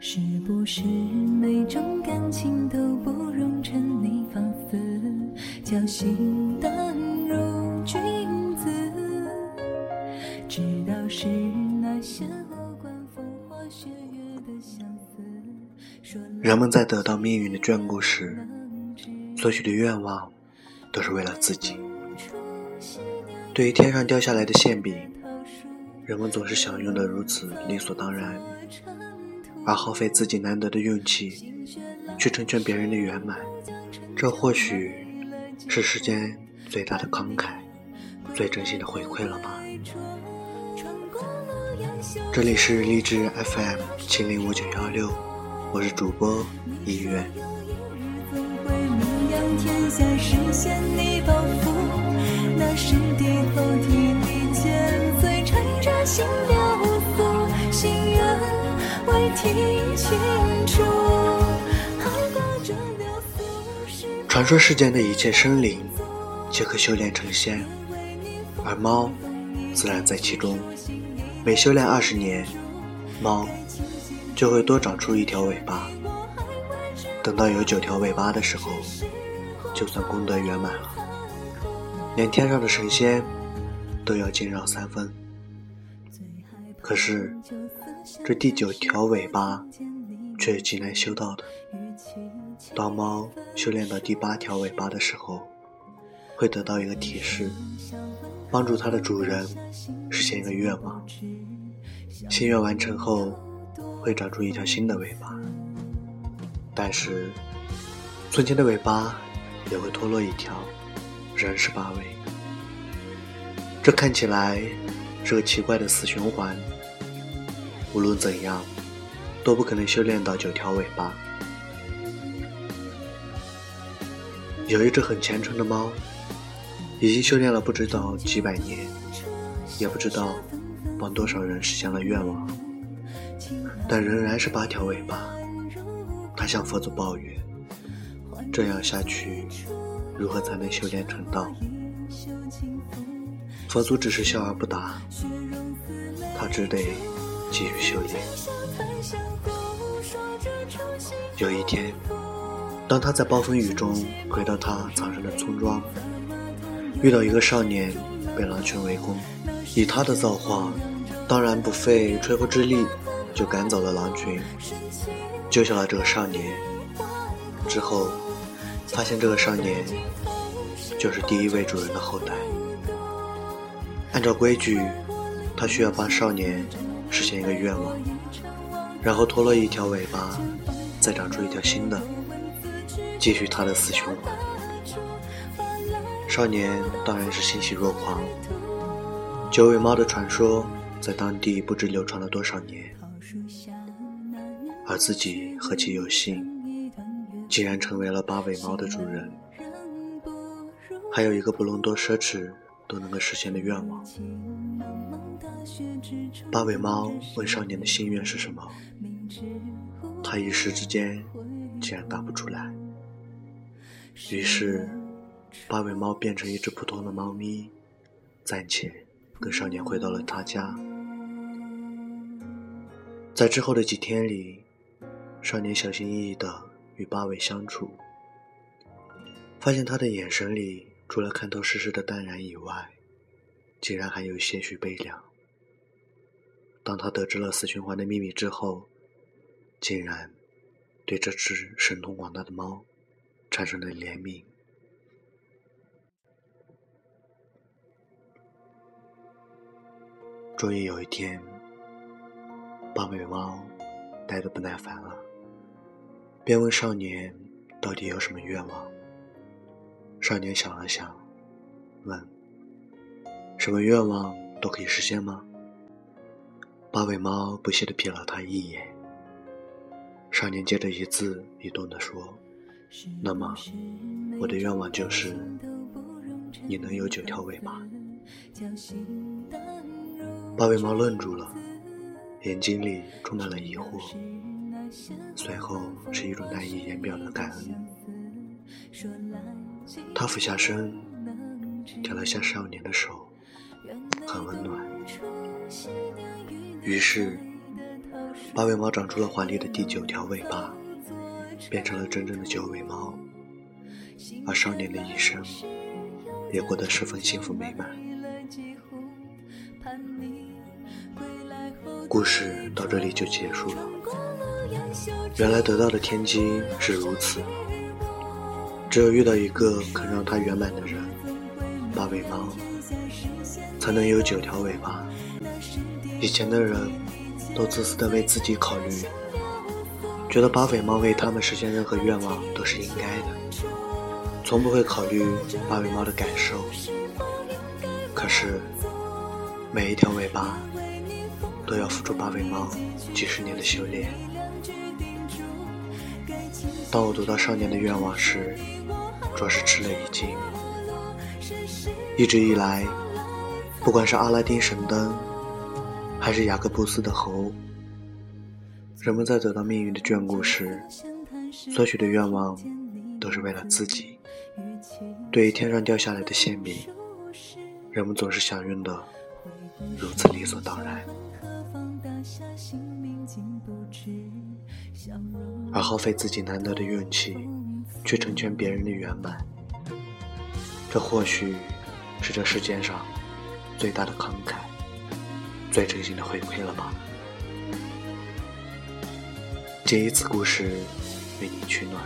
是不是每种感情都不容沉溺放肆，叫心淡如君子？知道是那些无关风花雪月的相思。说人们在得到命运的眷顾时，所许的愿望都是为了自己。对于天上掉下来的馅饼，人们总是享用的如此理所当然，而耗费自己难得的运气去成全别人的圆满，这或许是世间最大的慷慨、最真心的回馈了吧。这里是励志 FM 七零五九幺六，我是主播一月。那时低头替你剪碎，缠着心流传说世间的一切生灵，皆可修炼成仙，而猫自然在其中。每修炼二十年，猫就会多长出一条尾巴。等到有九条尾巴的时候，就算功德圆满了。连天上的神仙都要惊扰三分。可是这第九条尾巴却是极难修到的。当猫修炼到第八条尾巴的时候，会得到一个提示，帮助它的主人实现一个愿望。心愿完成后，会长出一条新的尾巴。但是，从前的尾巴也会脱落一条，仍是八尾。这看起来是个奇怪的死循环。无论怎样，都不可能修炼到九条尾巴。有一只很虔诚的猫，已经修炼了不知道几百年，也不知道帮多少人实现了愿望，但仍然是八条尾巴。他向佛祖抱怨：这样下去，如何才能修炼成道？佛祖只是笑而不答，他只得继续修炼。有一天。当他在暴风雨中回到他藏身的村庄，遇到一个少年被狼群围攻，以他的造化，当然不费吹灰之力就赶走了狼群，救下了这个少年。之后，发现这个少年就是第一位主人的后代。按照规矩，他需要帮少年实现一个愿望，然后脱落一条尾巴，再长出一条新的。继续他的死循环。少年当然是欣喜若狂。九尾猫的传说在当地不知流传了多少年，而自己何其有幸，竟然成为了八尾猫的主人，还有一个不论多奢侈都能够实现的愿望。八尾猫问少年的心愿是什么，他一时之间竟然答不出来。于是，八尾猫变成一只普通的猫咪，暂且跟少年回到了他家。在之后的几天里，少年小心翼翼地与八尾相处，发现他的眼神里除了看透世事的淡然以外，竟然还有些许悲凉。当他得知了死循环的秘密之后，竟然对这只神通广大的猫。产生了怜悯。终于有一天，八尾猫待得不耐烦了，便问少年：“到底有什么愿望？”少年想了想，问：“什么愿望都可以实现吗？”八尾猫不屑地瞥了他一眼。少年接着一字一顿地说。那么，我的愿望就是你能有九条尾巴。八尾猫愣住了，眼睛里充满了疑惑，随后是一种难以言表的感恩。他俯下身，舔了下少年的手，很温暖。于是，八尾猫长出了华丽的第九条尾巴，变成了真正的九尾猫，而少年的一生也过得十分幸福美满。故事到这里就结束了。原来得到的天机是如此，只有遇到一个肯让它圆满的人，八尾猫才能有九条尾巴。以前的人都自私的为自己考虑，觉得八尾猫为他们实现任何愿望都是应该的，从不会考虑八尾猫的感受。可是每一条尾巴都要付出八尾猫几十年的修炼。当我读到少年的愿望时，着实吃了一惊。一直以来，不管是阿拉丁神灯，还是雅各布斯的猴，人们在得到命运的眷顾时，所许的愿望都是为了自己。对于天上掉下来的馅饼，人们总是享用的如此理所当然。而耗费自己难得的运气，去成全别人的圆满，这或许是这世间上最大的慷慨，最真心的回馈了吧。借一次故事为你取暖。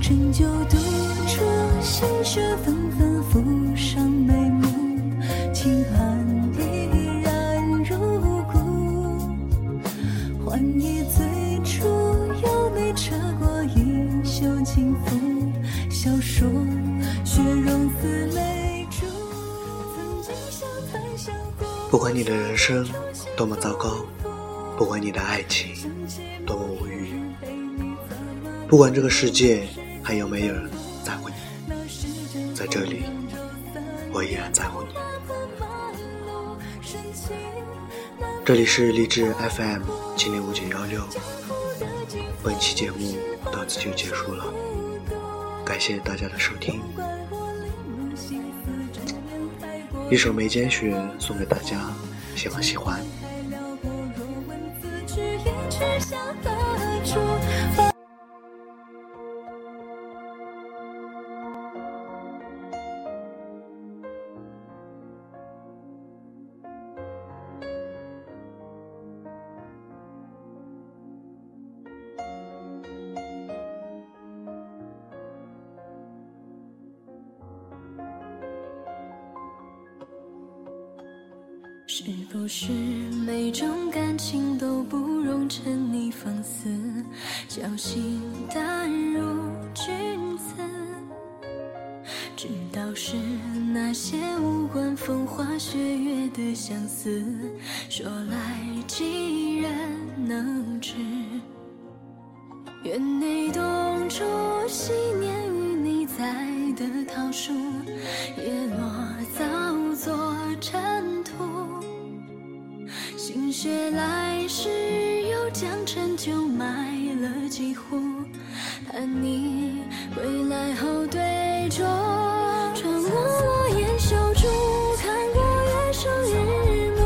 春秋读出新雪纷轻拂，笑说雪融似泪珠。不管你的人生多么糟糕，不管你的爱情多么无语，不管这个世界还有没有人在乎你，在这里，我依然在乎你。这里是励志 FM 七零五九幺六，本期节目到此就结束了，感谢大家的收听。一首《眉间雪》送给大家，希望喜欢。是不是每种感情都不容沉溺放肆，侥幸淡如君子？知道是那些无关风花雪月的相思，说来几人能知？园内冬初昔年与你栽的桃树，叶落早作尘。雪来时，又将陈酒埋了几壶，盼你归来后对酌。穿过落雁修竹，看过月升日暮。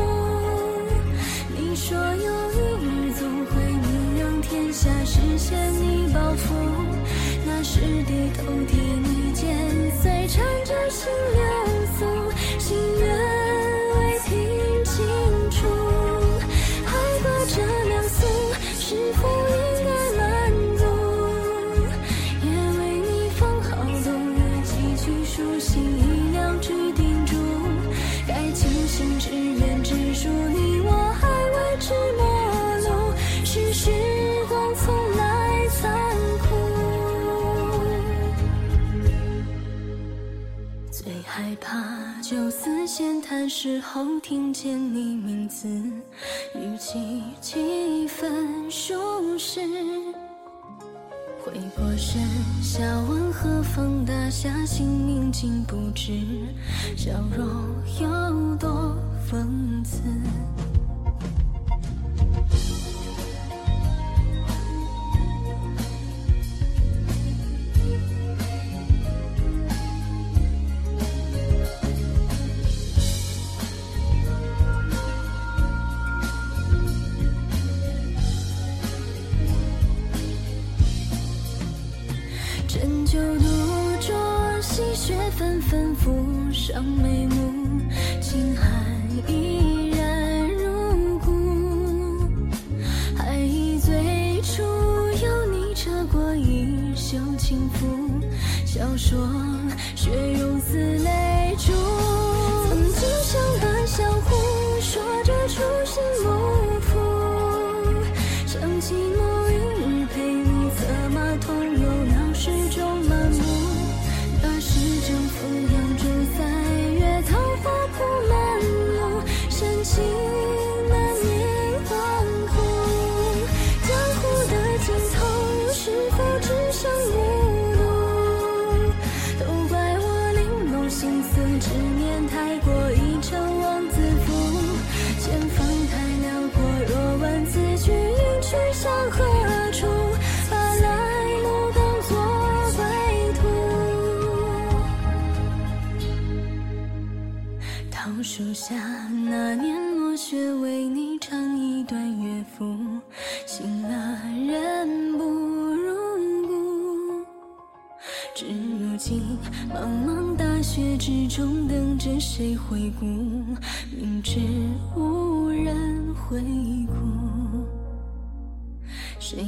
你说有一日总会名扬天下，实现你抱负。那时低头替你剪碎，缠着心流谈时候听见你名字，语气几分熟识。回过神，笑问何方大侠，姓名竟不知，笑容有多讽刺。纷纷浮上眉目，轻寒依然如故。还忆最初有你扯过衣袖轻拂，笑说雪融似泪珠。树下那年落雪，为你唱一段乐府。醒了人不如故。至如今，茫茫大雪之中，等着谁回顾？明知无人回顾，谁